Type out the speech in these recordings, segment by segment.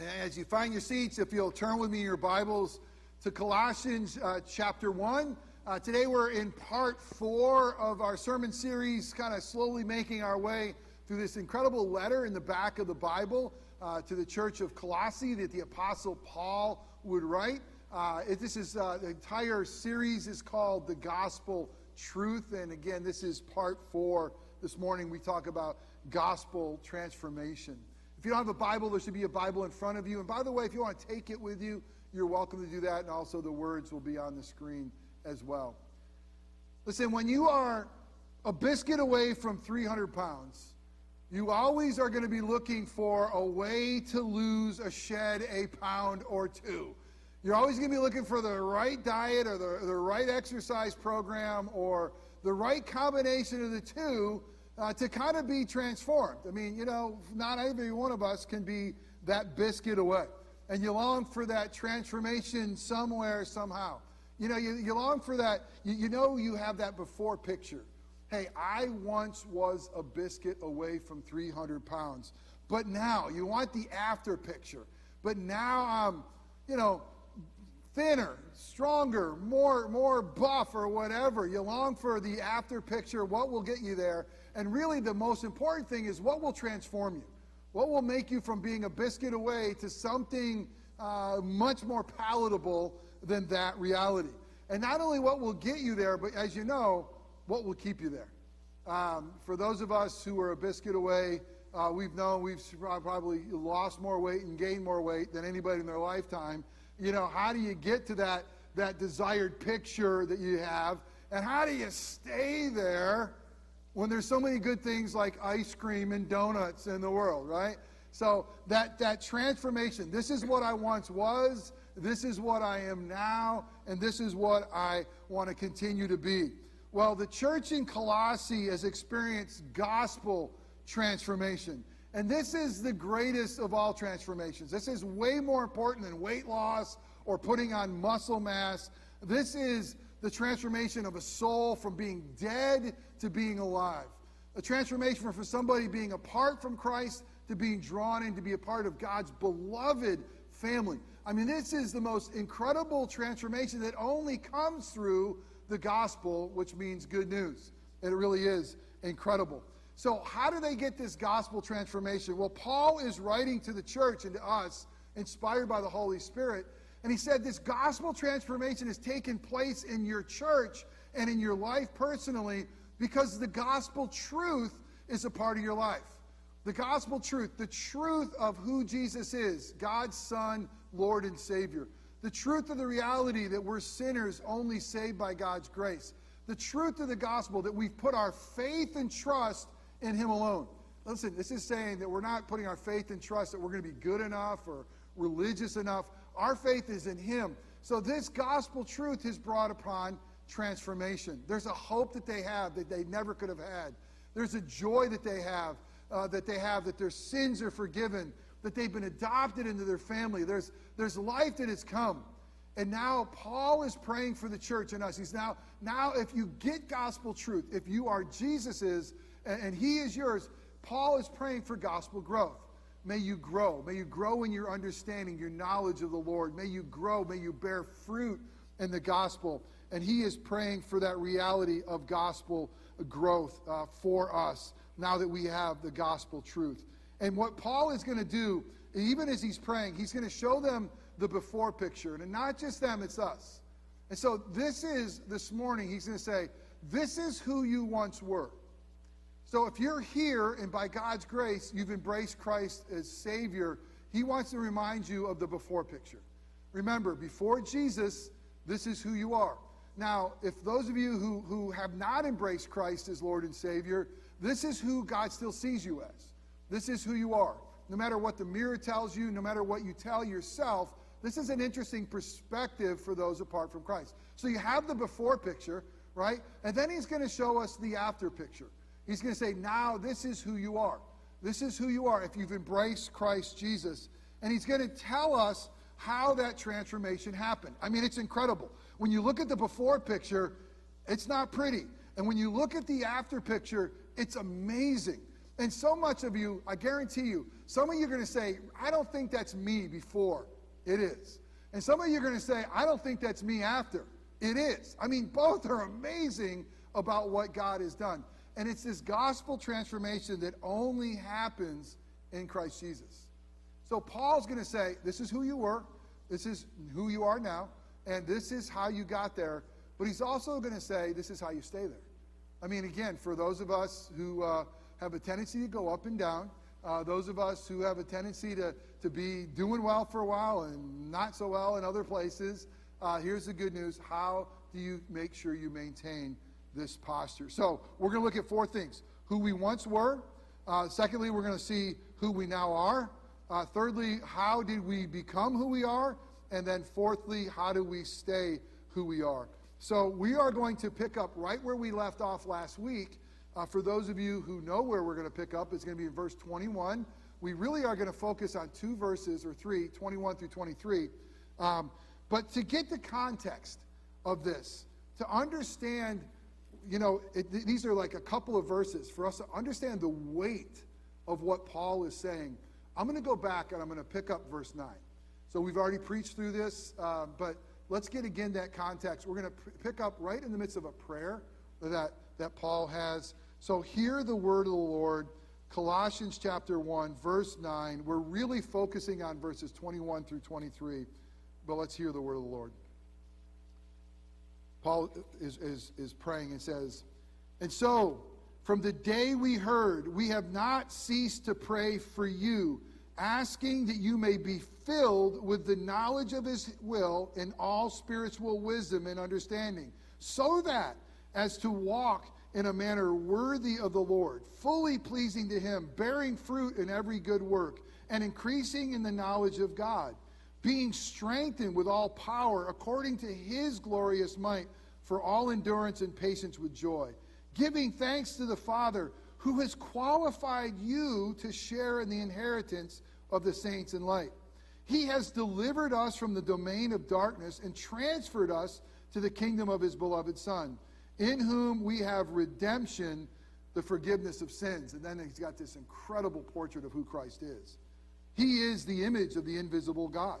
As you find your seats, if you'll turn with me in your Bibles to Colossians uh, chapter 1. Uh, today we're in part four of our sermon series, kind of slowly making our way through this incredible letter in the back of the Bible uh, to the church of Colossae that the Apostle Paul would write. Uh, it, this is uh, the entire series is called The Gospel Truth. And again, this is part four. This morning we talk about gospel transformation. If you don't have a Bible, there should be a Bible in front of you. And by the way, if you want to take it with you, you're welcome to do that. And also, the words will be on the screen as well. Listen, when you are a biscuit away from 300 pounds, you always are going to be looking for a way to lose a shed a pound or two. You're always going to be looking for the right diet or the, the right exercise program or the right combination of the two uh, to kind of be transformed. I mean, you know, not every one of us can be that biscuit away. And you long for that transformation somewhere, somehow. You know, you, you long for that. You, you know, you have that before picture. Hey, I once was a biscuit away from 300 pounds. But now, you want the after picture. But now I'm, you know, thinner, stronger, more, more buff or whatever. You long for the after picture, what will get you there. And really, the most important thing is what will transform you? What will make you from being a biscuit away to something uh, much more palatable than that reality? And not only what will get you there, but as you know, what will keep you there? Um, for those of us who are a biscuit away, uh, we've known we've probably lost more weight and gained more weight than anybody in their lifetime. You know, how do you get to that, that desired picture that you have? And how do you stay there when there's so many good things like ice cream and donuts in the world, right? So that, that transformation, this is what I once was, this is what I am now, and this is what I want to continue to be. Well, the church in Colossae has experienced gospel transformation. And this is the greatest of all transformations. This is way more important than weight loss or putting on muscle mass. This is the transformation of a soul from being dead to being alive. A transformation from somebody being apart from Christ to being drawn in to be a part of God's beloved family. I mean, this is the most incredible transformation that only comes through the gospel, which means good news. And it really is incredible. So, how do they get this gospel transformation? Well, Paul is writing to the church and to us, inspired by the Holy Spirit, and he said this gospel transformation has taken place in your church and in your life personally because the gospel truth is a part of your life. The gospel truth, the truth of who Jesus is, God's Son, Lord, and Savior. The truth of the reality that we're sinners only saved by God's grace. The truth of the gospel that we've put our faith and trust in Him alone. Listen, this is saying that we're not putting our faith and trust that we're going to be good enough or religious enough. Our faith is in Him. So this gospel truth has brought upon transformation. There's a hope that they have that they never could have had. There's a joy that they have uh, that they have that their sins are forgiven, that they've been adopted into their family. There's, there's life that has come. And now Paul is praying for the church and us. He's now, now if you get gospel truth, if you are Jesus's and, and he is yours, Paul is praying for gospel growth. May you grow. May you grow in your understanding, your knowledge of the Lord. May you grow. May you bear fruit in the gospel. And he is praying for that reality of gospel growth uh, for us now that we have the gospel truth. And what Paul is going to do, even as he's praying, he's going to show them the before picture. And not just them, it's us. And so this is, this morning, he's going to say, This is who you once were. So if you're here and by God's grace you've embraced Christ as Savior, He wants to remind you of the before picture. Remember, before Jesus, this is who you are. Now, if those of you who, who have not embraced Christ as Lord and Savior, this is who God still sees you as. This is who you are. No matter what the mirror tells you, no matter what you tell yourself, this is an interesting perspective for those apart from Christ. So you have the before picture, right? And then he's going to show us the after picture. He's going to say, now this is who you are. This is who you are if you've embraced Christ Jesus. And he's going to tell us how that transformation happened. I mean, it's incredible. When you look at the before picture, it's not pretty. And when you look at the after picture, it's amazing. And so much of you, I guarantee you, some of you are going to say, I don't think that's me before. It is. And some of you are going to say, I don't think that's me after. It is. I mean, both are amazing about what God has done. And it's this gospel transformation that only happens in Christ Jesus. So Paul's going to say, This is who you were, this is who you are now, and this is how you got there. But he's also going to say, This is how you stay there. I mean, again, for those of us who uh, have a tendency to go up and down, uh, those of us who have a tendency to, to be doing well for a while and not so well in other places, uh, here's the good news. How do you make sure you maintain this posture? So, we're going to look at four things who we once were. Uh, secondly, we're going to see who we now are. Uh, thirdly, how did we become who we are? And then fourthly, how do we stay who we are? So we are going to pick up right where we left off last week. Uh, for those of you who know where we're going to pick up, it's going to be in verse 21. We really are going to focus on two verses or three, 21 through 23. Um, but to get the context of this, to understand, you know, it, these are like a couple of verses for us to understand the weight of what Paul is saying. I'm going to go back and I'm going to pick up verse 9. So we've already preached through this, uh, but let's get again that context. We're going to p- pick up right in the midst of a prayer that, that Paul has. So hear the word of the Lord. Colossians chapter 1, verse 9. We're really focusing on verses 21 through 23, but let's hear the word of the Lord. Paul is, is, is praying and says, And so, from the day we heard, we have not ceased to pray for you, asking that you may be filled with the knowledge of his will in all spiritual wisdom and understanding, so that as to walk in a manner worthy of the Lord, fully pleasing to him, bearing fruit in every good work, and increasing in the knowledge of God, being strengthened with all power according to his glorious might, for all endurance and patience with joy giving thanks to the Father who has qualified you to share in the inheritance of the saints in light. He has delivered us from the domain of darkness and transferred us to the kingdom of his beloved Son, in whom we have redemption, the forgiveness of sins. And then he's got this incredible portrait of who Christ is. He is the image of the invisible God,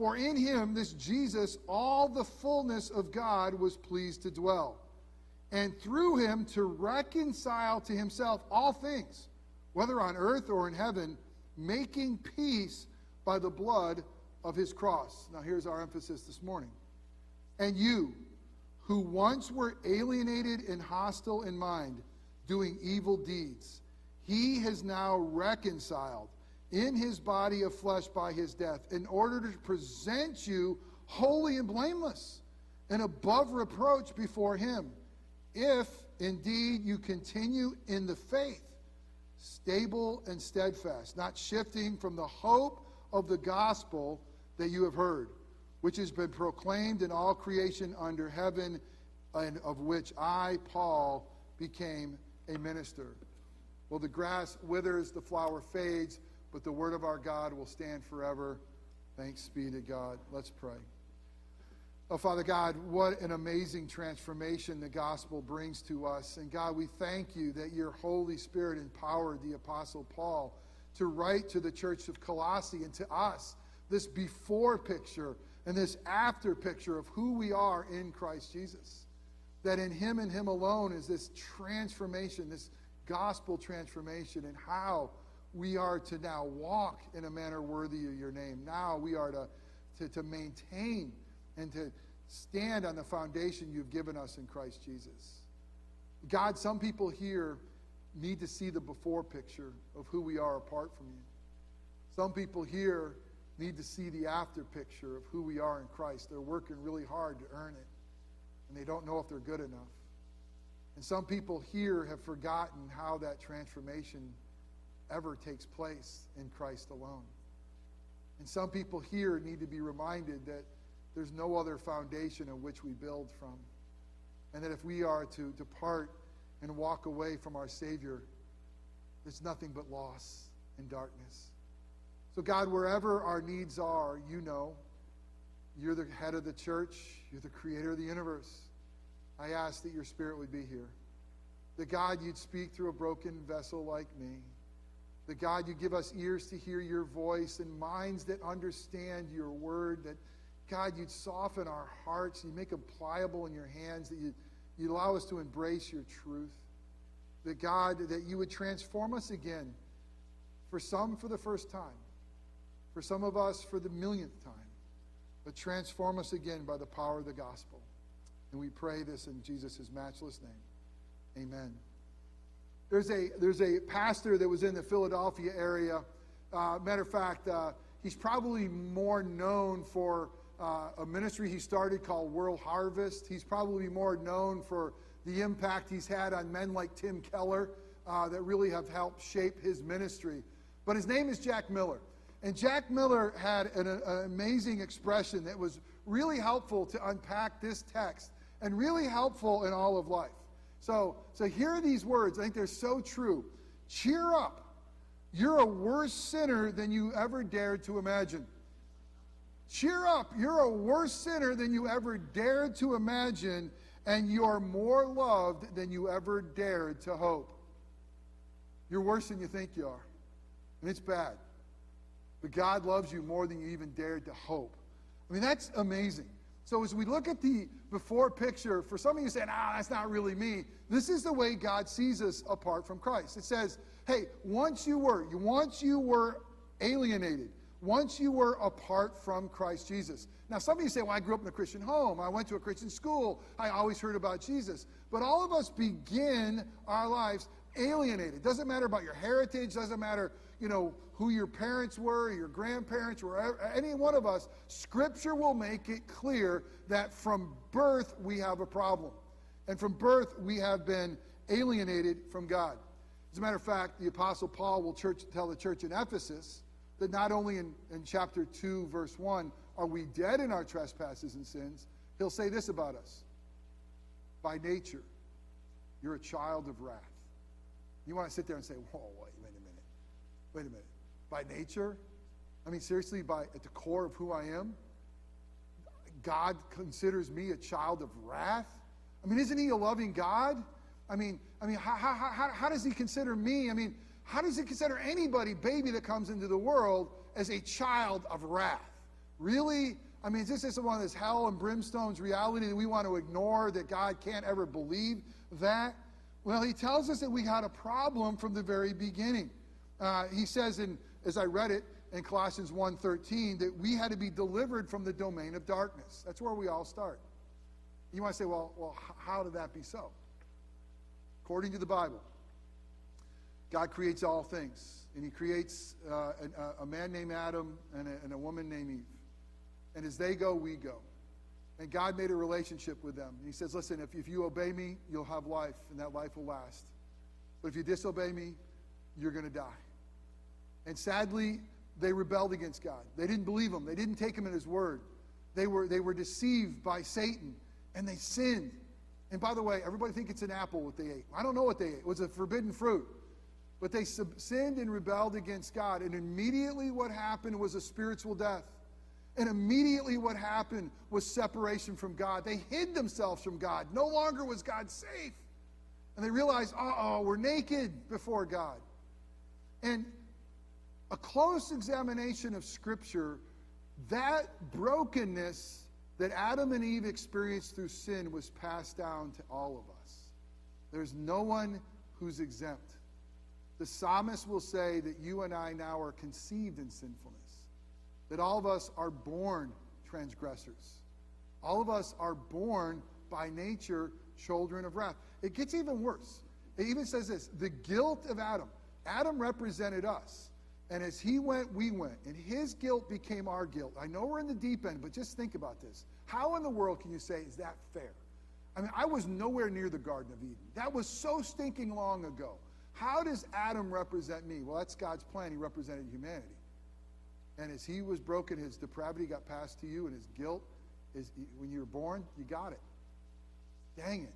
For in him, this Jesus, all the fullness of God was pleased to dwell. And through him to reconcile to himself all things, whether on earth or in heaven, making peace by the blood of his cross. Now, here's our emphasis this morning. And you, who once were alienated and hostile in mind, doing evil deeds, he has now reconciled in his body of flesh by his death, in order to present you holy and blameless and above reproach before him, if indeed you continue in the faith, stable and steadfast, not shifting from the hope of the gospel that you have heard, which has been proclaimed in all creation under heaven, and of which I, Paul, became a minister. Well, the grass withers, the flower fades but the word of our God will stand forever. Thanks be to God. Let's pray. Oh, Father God, what an amazing transformation the gospel brings to us. And God, we thank you that your Holy Spirit empowered the Apostle Paul to write to the church of Colossae and to us this before picture and this after picture of who we are in Christ Jesus. That in Him and Him alone is this transformation, this gospel transformation, and how we are to now walk in a manner worthy of your name. Now we are to, to, to maintain and to stand on the foundation you've given us in Christ Jesus. God, some people here need to see the before picture of who we are apart from you. Some people here need to see the after picture of who we are in Christ. They're working really hard to earn it, and they don't know if they're good enough. And some people here have forgotten how that transformation ever takes place in Christ alone. And some people here need to be reminded that there's no other foundation on which we build from. And that if we are to depart and walk away from our Savior, there's nothing but loss and darkness. So, God, wherever our needs are, you know. You're the head of the church, you're the creator of the universe. I ask that your spirit would be here. That God, you'd speak through a broken vessel like me. That God, you give us ears to hear your voice and minds that understand your word. That God, you'd soften our hearts, you make them pliable in your hands, that you, you allow us to embrace your truth. That God, that you would transform us again, for some for the first time, for some of us for the millionth time, but transform us again by the power of the gospel. And we pray this in Jesus' matchless name. Amen. There's a, there's a pastor that was in the Philadelphia area. Uh, matter of fact, uh, he's probably more known for uh, a ministry he started called World Harvest. He's probably more known for the impact he's had on men like Tim Keller uh, that really have helped shape his ministry. But his name is Jack Miller. And Jack Miller had an, an amazing expression that was really helpful to unpack this text and really helpful in all of life. So, so here are these words. I think they're so true. Cheer up. You're a worse sinner than you ever dared to imagine. Cheer up. You're a worse sinner than you ever dared to imagine, and you're more loved than you ever dared to hope. You're worse than you think you are. And it's bad. But God loves you more than you even dared to hope. I mean, that's amazing. So as we look at the before picture, for some of you saying, ah, that's not really me, this is the way God sees us apart from Christ. It says, hey, once you were, once you were alienated, once you were apart from Christ Jesus. Now, some of you say, well, I grew up in a Christian home. I went to a Christian school. I always heard about Jesus. But all of us begin our lives alienated. Doesn't matter about your heritage, doesn't matter, you know, who your parents were, your grandparents were, any one of us, Scripture will make it clear that from birth we have a problem. And from birth we have been alienated from God. As a matter of fact, the Apostle Paul will church, tell the church in Ephesus that not only in, in chapter 2, verse 1, are we dead in our trespasses and sins, he'll say this about us By nature, you're a child of wrath. You want to sit there and say, whoa, wait, wait a minute. Wait a minute by nature. I mean, seriously, by at the core of who I am, God considers me a child of wrath. I mean, isn't He a loving God? I mean, I mean, how, how, how, how does He consider me? I mean, how does He consider anybody, baby that comes into the world, as a child of wrath? Really? I mean, is this just one of this hell and brimstone's reality that we want to ignore, that God can't ever believe that? Well, He tells us that we had a problem from the very beginning. Uh, he says in as I read it in Colossians 1:13 that we had to be delivered from the domain of darkness. That's where we all start. You might say, well, well, how did that be so? According to the Bible, God creates all things, and He creates uh, a, a, man named Adam and a, and a woman named Eve. And as they go, we go. And God made a relationship with them. He says, Listen, if, if you obey me, you'll have life, and that life will last. But if you disobey me, you're going to die. And sadly, they rebelled against God. They didn't believe him. They didn't take him at his word. They were, they were deceived by Satan and they sinned. And by the way, everybody think it's an apple what they ate. I don't know what they ate. It was a forbidden fruit. But they sub- sinned and rebelled against God. And immediately what happened was a spiritual death. And immediately what happened was separation from God. They hid themselves from God. No longer was God safe. And they realized, uh oh, we're naked before God. And a close examination of Scripture, that brokenness that Adam and Eve experienced through sin was passed down to all of us. There's no one who's exempt. The psalmist will say that you and I now are conceived in sinfulness, that all of us are born transgressors. All of us are born by nature children of wrath. It gets even worse. It even says this the guilt of Adam. Adam represented us. And as he went, we went. And his guilt became our guilt. I know we're in the deep end, but just think about this. How in the world can you say, is that fair? I mean, I was nowhere near the Garden of Eden. That was so stinking long ago. How does Adam represent me? Well, that's God's plan. He represented humanity. And as he was broken, his depravity got passed to you, and his guilt is when you were born, you got it. Dang it.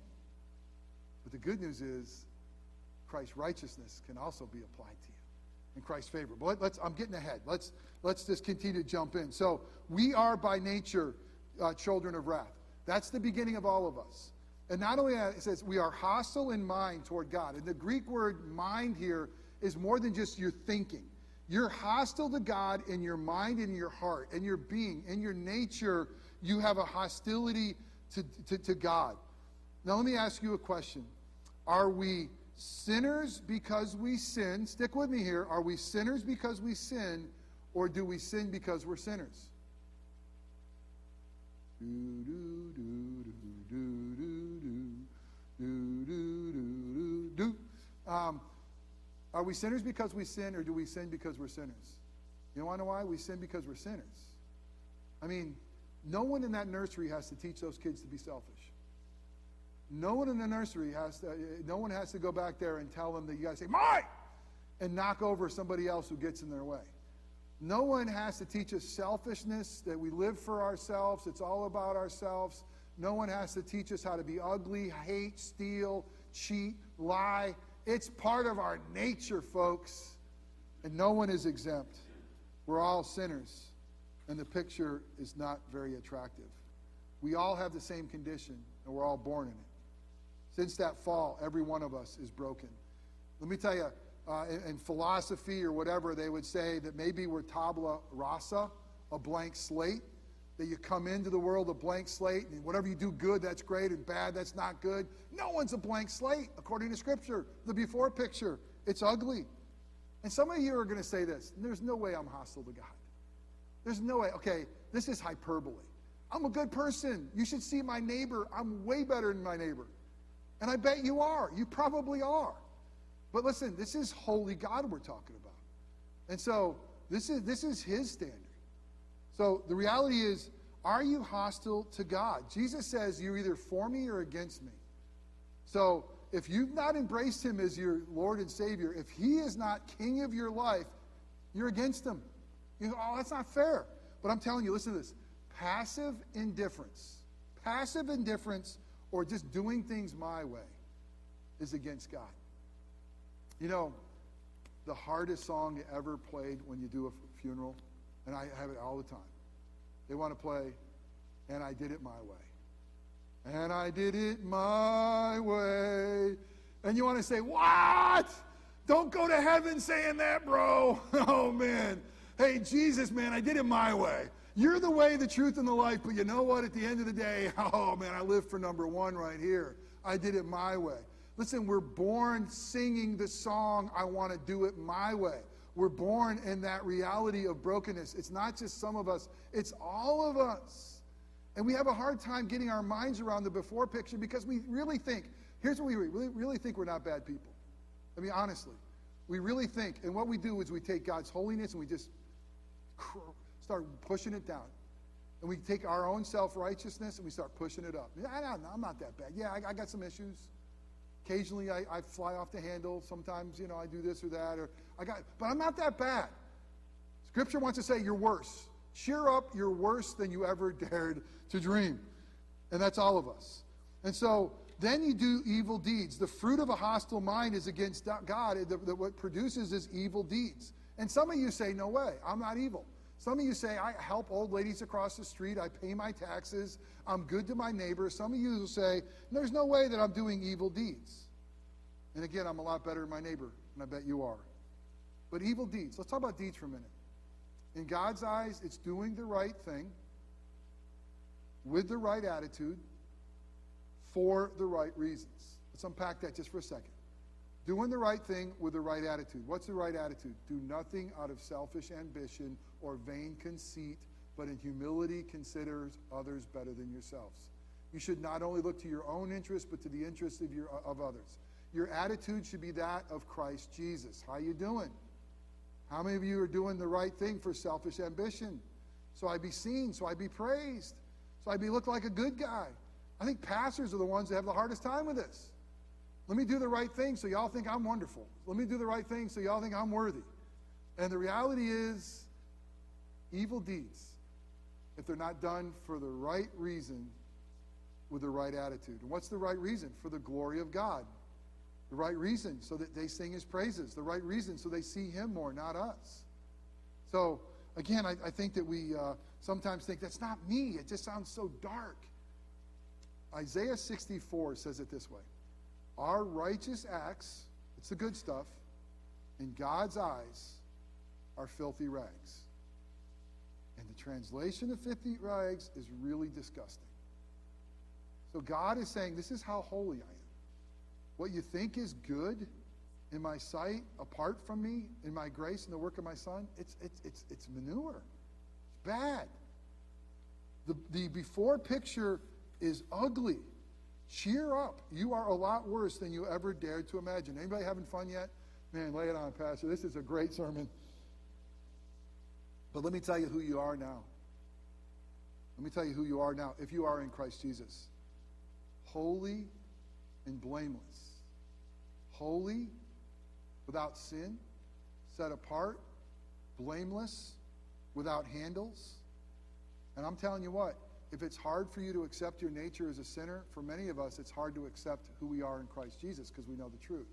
But the good news is Christ's righteousness can also be applied to you in Christ's favor. But let's, I'm getting ahead. Let's, let's just continue to jump in. So we are by nature uh, children of wrath. That's the beginning of all of us. And not only that, it says we are hostile in mind toward God. And the Greek word mind here is more than just your thinking. You're hostile to God in your mind, in your heart, in your being, in your nature. You have a hostility to, to, to God. Now, let me ask you a question Are we sinners because we sin? Stick with me here. Are we sinners because we sin, or do we sin because we're sinners? Um, are we sinners because we sin, or do we sin because we're sinners? You want to know why? We sin because we're sinners. I mean, no one in that nursery has to teach those kids to be selfish. No one in the nursery has to, uh, no one has to go back there and tell them that you got to say, mine, and knock over somebody else who gets in their way. No one has to teach us selfishness, that we live for ourselves, it's all about ourselves. No one has to teach us how to be ugly, hate, steal, cheat, lie. It's part of our nature, folks. And no one is exempt. We're all sinners, and the picture is not very attractive. We all have the same condition, and we're all born in it. Since that fall, every one of us is broken. Let me tell you, uh, in, in, philosophy or whatever, they would say that maybe we're tabula rasa, a blank slate. That you come into the world a blank slate, and whatever you do good, that's great, and bad, that's not good. No one's a blank slate, according to Scripture. The before picture, it's ugly. And some of you are going to say this there's no way I'm hostile to God. There's no way. Okay, this is hyperbole. I'm a good person. You should see my neighbor. I'm way better than my neighbor. And I bet you are. You probably are. But listen, this is holy God we're talking about. And so this is this is his standard. So the reality is, are you hostile to God? Jesus says you're either for me or against me. So if you've not embraced him as your Lord and Savior, if he is not king of your life, you're against him. You go, oh, that's not fair. But I'm telling you, listen to this. Passive indifference. Passive indifference or just doing things my way is against God. You know, the hardest song ever played when you do a funeral, and I have it all the time. They want to play, and I did it my way. And I did it my way. And you want to say, What? Don't go to heaven saying that, bro. Oh, man. Hey, Jesus, man, I did it my way. You're the way, the truth, and the life, but you know what? At the end of the day, oh man, I live for number one right here. I did it my way. Listen, we're born singing the song, I want to do it my way. We're born in that reality of brokenness. It's not just some of us, it's all of us. And we have a hard time getting our minds around the before picture because we really think, here's what we really, really think we're not bad people. I mean, honestly, we really think, and what we do is we take God's holiness and we just start pushing it down. And we take our own self righteousness and we start pushing it up. Know, I'm not that bad. Yeah, I, I got some issues. Occasionally I, I, fly off the handle. Sometimes, you know, I do this or that. Or I got, but I'm not that bad. Scripture wants to say you're worse. Cheer up, you're worse than you ever dared to dream. And that's all of us. And so then you do evil deeds. The fruit of a hostile mind is against God. What produces is evil deeds. And some of you say, no way, I'm not evil. Some of you say, I help old ladies across the street. I pay my taxes. I'm good to my neighbors. Some of you will say, There's no way that I'm doing evil deeds. And again, I'm a lot better than my neighbor, and I bet you are. But evil deeds, let's talk about deeds for a minute. In God's eyes, it's doing the right thing with the right attitude for the right reasons. Let's unpack that just for a second. Doing the right thing with the right attitude. What's the right attitude? Do nothing out of selfish ambition or vain conceit, but in humility considers others better than yourselves. You should not only look to your own interests, but to the interests of, your, of others. Your attitude should be that of Christ Jesus. How are you doing? How many of you are doing the right thing for selfish ambition? So I be seen, so I be praised, so I be looked like a good guy. I think pastors are the ones that have the hardest time with this. Let me do the right thing so y'all think I'm wonderful. Let me do the right thing so y'all think I'm worthy. And the reality is, evil deeds, if they're not done for the right reason, with the right attitude. And what's the right reason? For the glory of God. The right reason so that they sing his praises. The right reason so they see him more, not us. So, again, I, I think that we uh, sometimes think that's not me. It just sounds so dark. Isaiah 64 says it this way Our righteous acts, it's the good stuff, in God's eyes are filthy rags. And the translation of filthy rags is really disgusting. So God is saying, This is how holy I am. What you think is good in my sight, apart from me, in my grace and the work of my Son, it's, it's, it's, it's manure. It's bad. The, the before picture is ugly. Cheer up. You are a lot worse than you ever dared to imagine. Anybody having fun yet? Man, lay it on, Pastor. This is a great sermon. But let me tell you who you are now. Let me tell you who you are now if you are in Christ Jesus. Holy and blameless. Holy, without sin, set apart, blameless, without handles. And I'm telling you what, if it's hard for you to accept your nature as a sinner, for many of us, it's hard to accept who we are in Christ Jesus because we know the truth.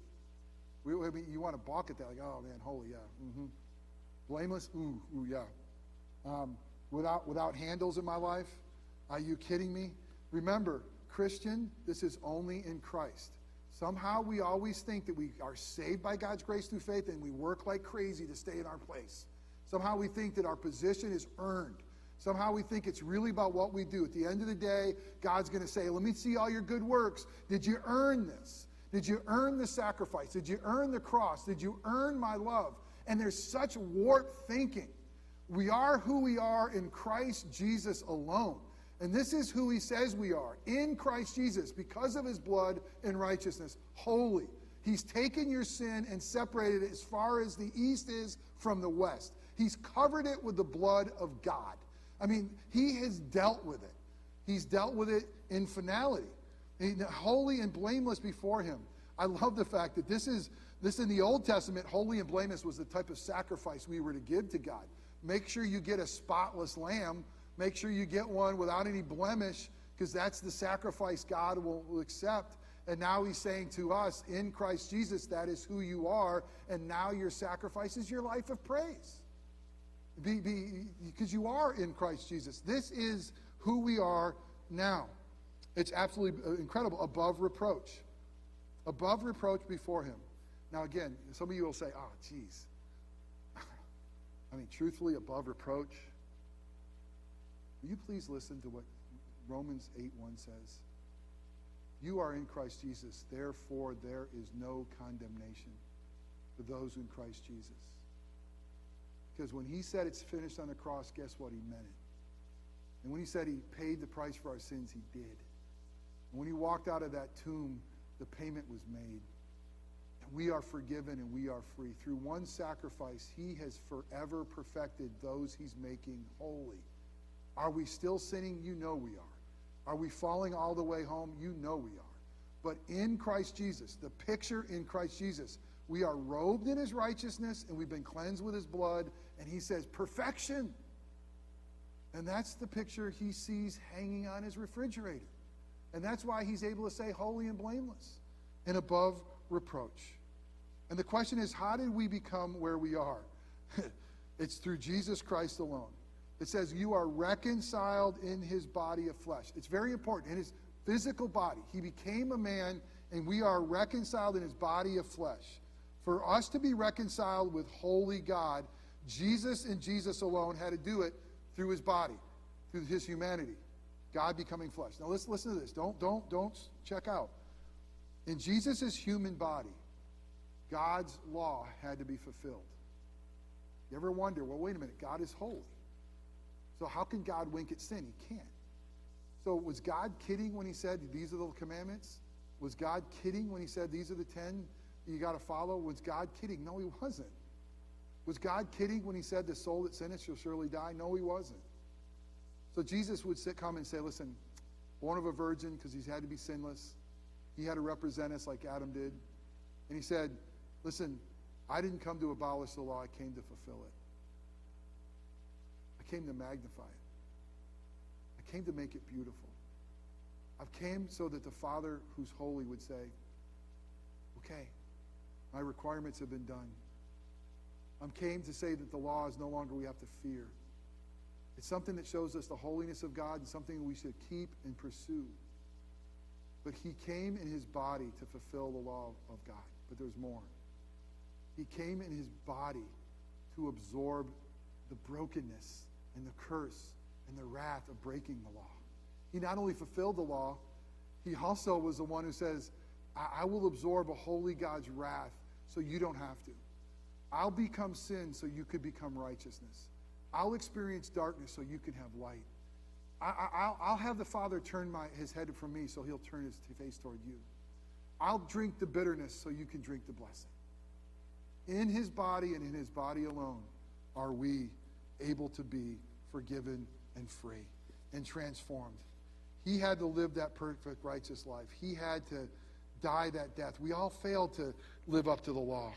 We, I mean, you want to balk at that, like, oh man, holy, yeah. Mm-hmm. Blameless, ooh, ooh, yeah. Um, without, without handles in my life, are you kidding me? Remember, Christian, this is only in Christ. Somehow we always think that we are saved by God's grace through faith and we work like crazy to stay in our place. Somehow we think that our position is earned. Somehow we think it's really about what we do. At the end of the day, God's going to say, Let me see all your good works. Did you earn this? Did you earn the sacrifice? Did you earn the cross? Did you earn my love? And there's such warped thinking. We are who we are in Christ Jesus alone. And this is who he says we are in Christ Jesus because of his blood and righteousness, holy. He's taken your sin and separated it as far as the east is from the west. He's covered it with the blood of God. I mean, he has dealt with it. He's dealt with it in finality. holy and blameless before him. I love the fact that this is this in the Old Testament, holy and blameless was the type of sacrifice we were to give to God. Make sure you get a spotless lamb Make sure you get one without any blemish because that's the sacrifice God will, will accept. And now he's saying to us, in Christ Jesus, that is who you are. And now your sacrifice is your life of praise. Be, be, because you are in Christ Jesus. This is who we are now. It's absolutely uh, incredible. Above reproach. Above reproach before him. Now, again, some of you will say, ah, oh, geez. I mean, truthfully, above reproach. Will you please listen to what Romans 8 1 says? You are in Christ Jesus, therefore there is no condemnation for those in Christ Jesus. Because when he said it's finished on the cross, guess what? He meant it. And when he said he paid the price for our sins, he did. And when he walked out of that tomb, the payment was made. And we are forgiven and we are free. Through one sacrifice, he has forever perfected those he's making holy. Are we still sinning? You know we are. Are we falling all the way home? You know we are. But in Christ Jesus, the picture in Christ Jesus, we are robed in his righteousness and we've been cleansed with his blood. And he says, perfection. And that's the picture he sees hanging on his refrigerator. And that's why he's able to say holy and blameless and above reproach. And the question is, how did we become where we are? it's through Jesus Christ alone. It says, You are reconciled in his body of flesh. It's very important. In his physical body, he became a man, and we are reconciled in his body of flesh. For us to be reconciled with holy God, Jesus and Jesus alone had to do it through his body, through his humanity. God becoming flesh. Now let's listen to this. Don't, don't, don't check out. In Jesus' human body, God's law had to be fulfilled. You ever wonder, well, wait a minute, God is holy. So how can God wink at sin? He can't. So was God kidding when he said these are the commandments? Was God kidding when he said these are the ten you got to follow? Was God kidding? No, he wasn't. Was God kidding when he said the soul that sinneth shall surely die? No, he wasn't. So Jesus would sit, come and say, listen, born of a virgin because he's had to be sinless. He had to represent us like Adam did. And he said, Listen, I didn't come to abolish the law, I came to fulfill it. I came to magnify it. I came to make it beautiful. I came so that the Father who's holy would say, Okay, my requirements have been done. I'm came to say that the law is no longer we have to fear. It's something that shows us the holiness of God and something we should keep and pursue. But he came in his body to fulfill the law of God. But there's more. He came in his body to absorb the brokenness and the curse and the wrath of breaking the law. He not only fulfilled the law, he also was the one who says, I, I will absorb a holy God's wrath so you don't have to. I'll become sin so you could become righteousness. I'll experience darkness so you can have light. I, will have the Father turn my, his head from me so he'll turn his face toward you. I'll drink the bitterness so you can drink the blessing. In his body and in his body alone are we able to be forgiven and free and transformed. He had to live that perfect, righteous life. He had to die that death. We all failed to live up to the law.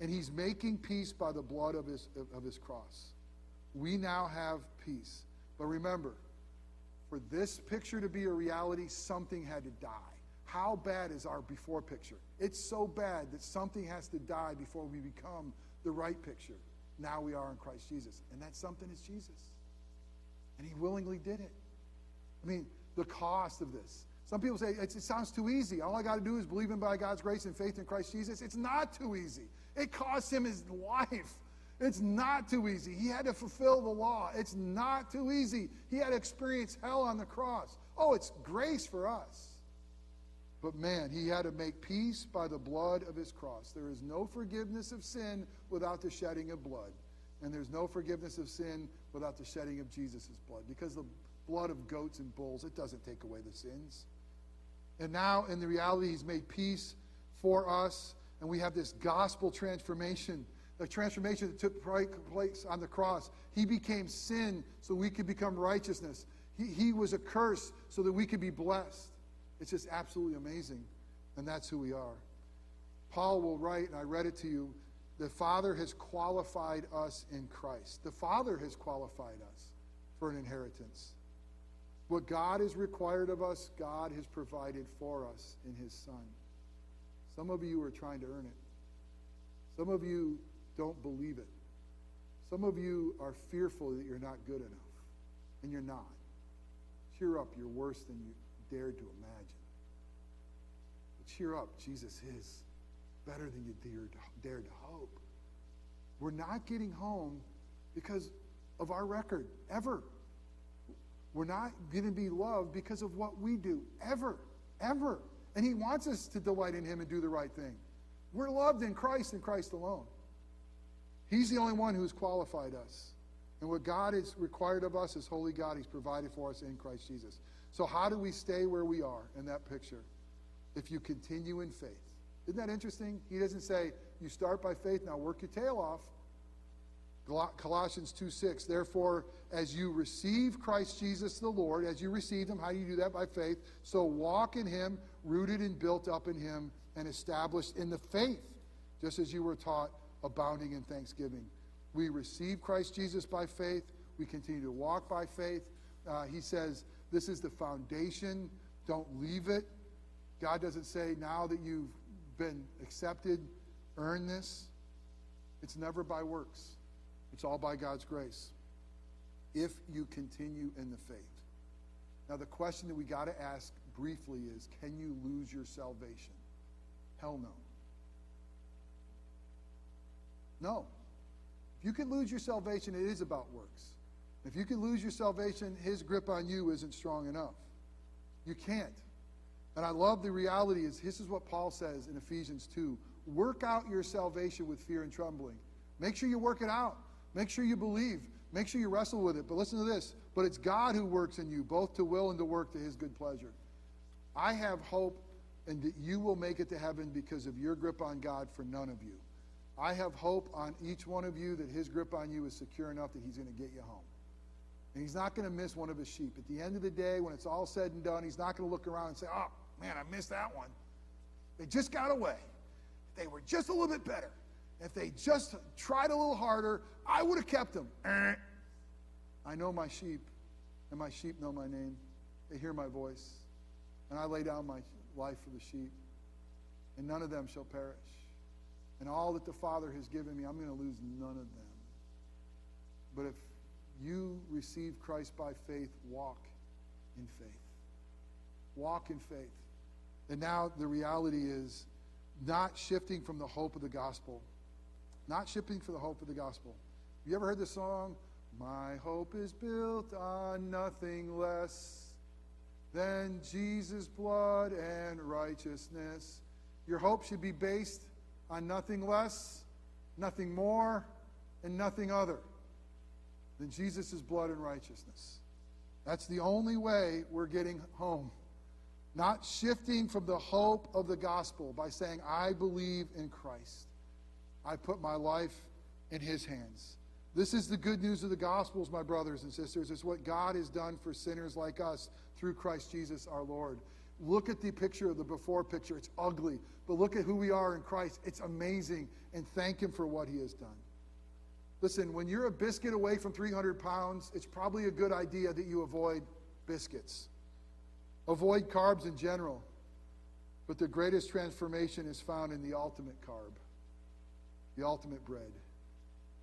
And he's making peace by the blood of his, of his cross. We now have peace. But remember, for this picture to be a reality, something had to die. How bad is our before picture? It's so bad that something has to die before we become the right picture. Now we are in Christ Jesus. And that something is Jesus. And he willingly did it. I mean, the cost of this. Some people say it sounds too easy. All I got to do is believe in by God's grace and faith in Christ Jesus. It's not too easy. It cost him his life. It's not too easy. He had to fulfill the law. It's not too easy. He had to experience hell on the cross. Oh, it's grace for us. But man, he had to make peace by the blood of his cross. There is no forgiveness of sin without the shedding of blood. And there's no forgiveness of sin without the shedding of Jesus' blood. Because the blood of goats and bulls, it doesn't take away the sins. And now, in the reality, he's made peace for us. And we have this gospel transformation the transformation that took place on the cross. He became sin so we could become righteousness. He, he was a curse so that we could be blessed. It's just absolutely amazing. And that's who we are. Paul will write, and I read it to you the Father has qualified us in Christ. The Father has qualified us for an inheritance. What God has required of us, God has provided for us in His Son. Some of you are trying to earn it. Some of you don't believe it. Some of you are fearful that you're not good enough, and you're not. Cheer up, you're worse than you dared to imagine. But cheer up, Jesus is better than you dared dared to hope. We're not getting home because of our record, ever. We're not going to be loved because of what we do, ever, ever. And He wants us to delight in Him and do the right thing. We're loved in Christ and Christ alone. He's the only one who's qualified us. And what God has required of us is holy God. He's provided for us in Christ Jesus. So, how do we stay where we are in that picture? If you continue in faith. Isn't that interesting? He doesn't say, you start by faith, now work your tail off. Colossians 2 6. Therefore, as you receive Christ Jesus the Lord, as you receive him, how do you do that? By faith. So walk in him, rooted and built up in him, and established in the faith, just as you were taught abounding in thanksgiving. We receive Christ Jesus by faith. We continue to walk by faith. Uh, he says, This is the foundation. Don't leave it. God doesn't say, Now that you've been accepted, earn this. It's never by works, it's all by God's grace. If you continue in the faith. Now, the question that we got to ask briefly is can you lose your salvation? Hell no. No. If you can lose your salvation, it is about works. If you can lose your salvation, his grip on you isn't strong enough. You can't. And I love the reality is this is what Paul says in Ephesians 2. Work out your salvation with fear and trembling. Make sure you work it out. Make sure you believe. Make sure you wrestle with it. But listen to this. But it's God who works in you, both to will and to work to his good pleasure. I have hope and that you will make it to heaven because of your grip on God for none of you. I have hope on each one of you that his grip on you is secure enough that he's going to get you home. And he's not going to miss one of his sheep. At the end of the day, when it's all said and done, he's not going to look around and say, oh, Man, I missed that one. They just got away. They were just a little bit better. If they just tried a little harder, I would have kept them. I know my sheep, and my sheep know my name. They hear my voice, and I lay down my life for the sheep, and none of them shall perish. And all that the Father has given me, I'm going to lose none of them. But if you receive Christ by faith, walk in faith. Walk in faith. And now the reality is not shifting from the hope of the gospel. Not shipping for the hope of the gospel. Have you ever heard the song? My hope is built on nothing less than Jesus' blood and righteousness. Your hope should be based on nothing less, nothing more, and nothing other than Jesus' blood and righteousness. That's the only way we're getting home. Not shifting from the hope of the gospel by saying, I believe in Christ. I put my life in his hands. This is the good news of the Gospels, my brothers and sisters. It's what God has done for sinners like us through Christ Jesus our Lord. Look at the picture of the before picture. It's ugly. But look at who we are in Christ. It's amazing. And thank Him for what He has done. Listen, when you're a biscuit away from 300 pounds, it's probably a good idea that you avoid biscuits. Avoid carbs in general. But the greatest transformation is found in the ultimate carb, the ultimate bread,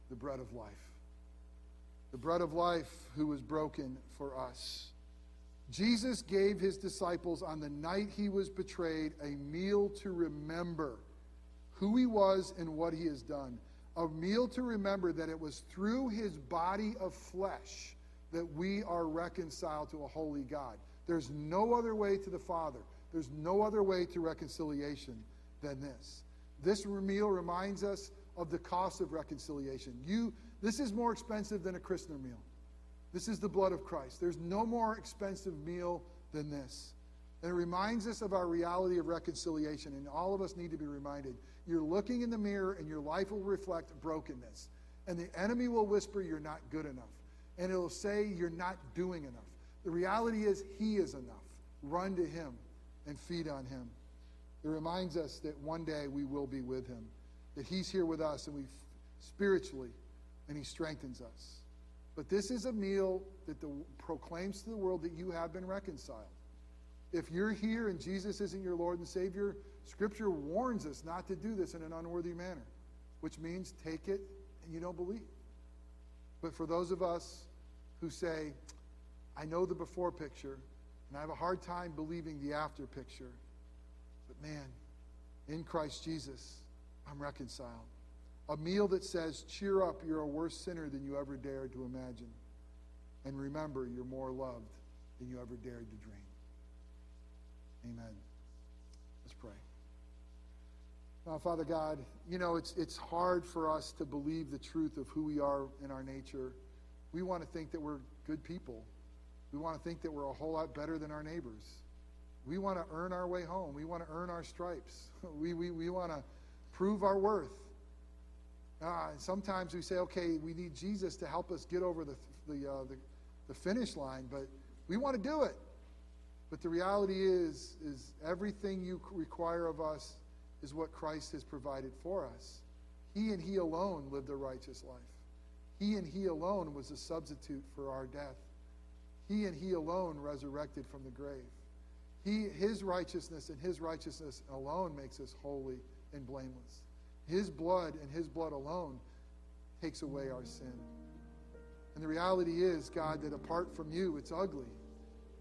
the bread of life. The bread of life who was broken for us. Jesus gave his disciples on the night he was betrayed a meal to remember who he was and what he has done. A meal to remember that it was through his body of flesh that we are reconciled to a holy God. There's no other way to the Father. There's no other way to reconciliation than this. This meal reminds us of the cost of reconciliation. You, this is more expensive than a Christner meal. This is the blood of Christ. There's no more expensive meal than this. And it reminds us of our reality of reconciliation. And all of us need to be reminded you're looking in the mirror and your life will reflect brokenness. And the enemy will whisper, You're not good enough. And it'll say, You're not doing enough. The reality is, He is enough. Run to Him and feed on Him. It reminds us that one day we will be with Him, that He's here with us and we spiritually, and He strengthens us. But this is a meal that the, proclaims to the world that you have been reconciled. If you're here and Jesus isn't your Lord and Savior, Scripture warns us not to do this in an unworthy manner, which means take it and you don't believe. But for those of us who say, I know the before picture, and I have a hard time believing the after picture, but man, in Christ Jesus, I'm reconciled. A meal that says, cheer up, you're a worse sinner than you ever dared to imagine. And remember, you're more loved than you ever dared to dream. Amen. Let's pray. Now, Father God, you know, it's, it's hard for us to believe the truth of who we are in our nature. We want to think that we're good people. We want to think that we're a whole lot better than our neighbors. We want to earn our way home. We want to earn our stripes. We, we, we want to prove our worth. Uh, sometimes we say, okay, we need Jesus to help us get over the, the, uh, the, the finish line, but we want to do it. But the reality is, is everything you require of us is what Christ has provided for us. He and He alone lived a righteous life. He and He alone was a substitute for our death. He and He alone resurrected from the grave. He, his righteousness and His righteousness alone makes us holy and blameless. His blood and His blood alone takes away our sin. And the reality is, God, that apart from you, it's ugly.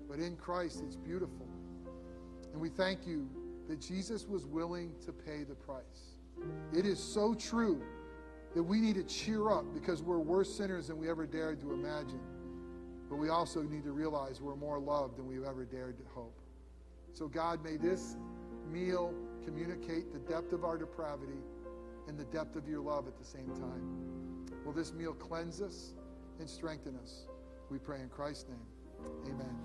But in Christ, it's beautiful. And we thank you that Jesus was willing to pay the price. It is so true that we need to cheer up because we're worse sinners than we ever dared to imagine. But we also need to realize we're more loved than we've ever dared to hope. So, God, may this meal communicate the depth of our depravity and the depth of your love at the same time. Will this meal cleanse us and strengthen us? We pray in Christ's name. Amen.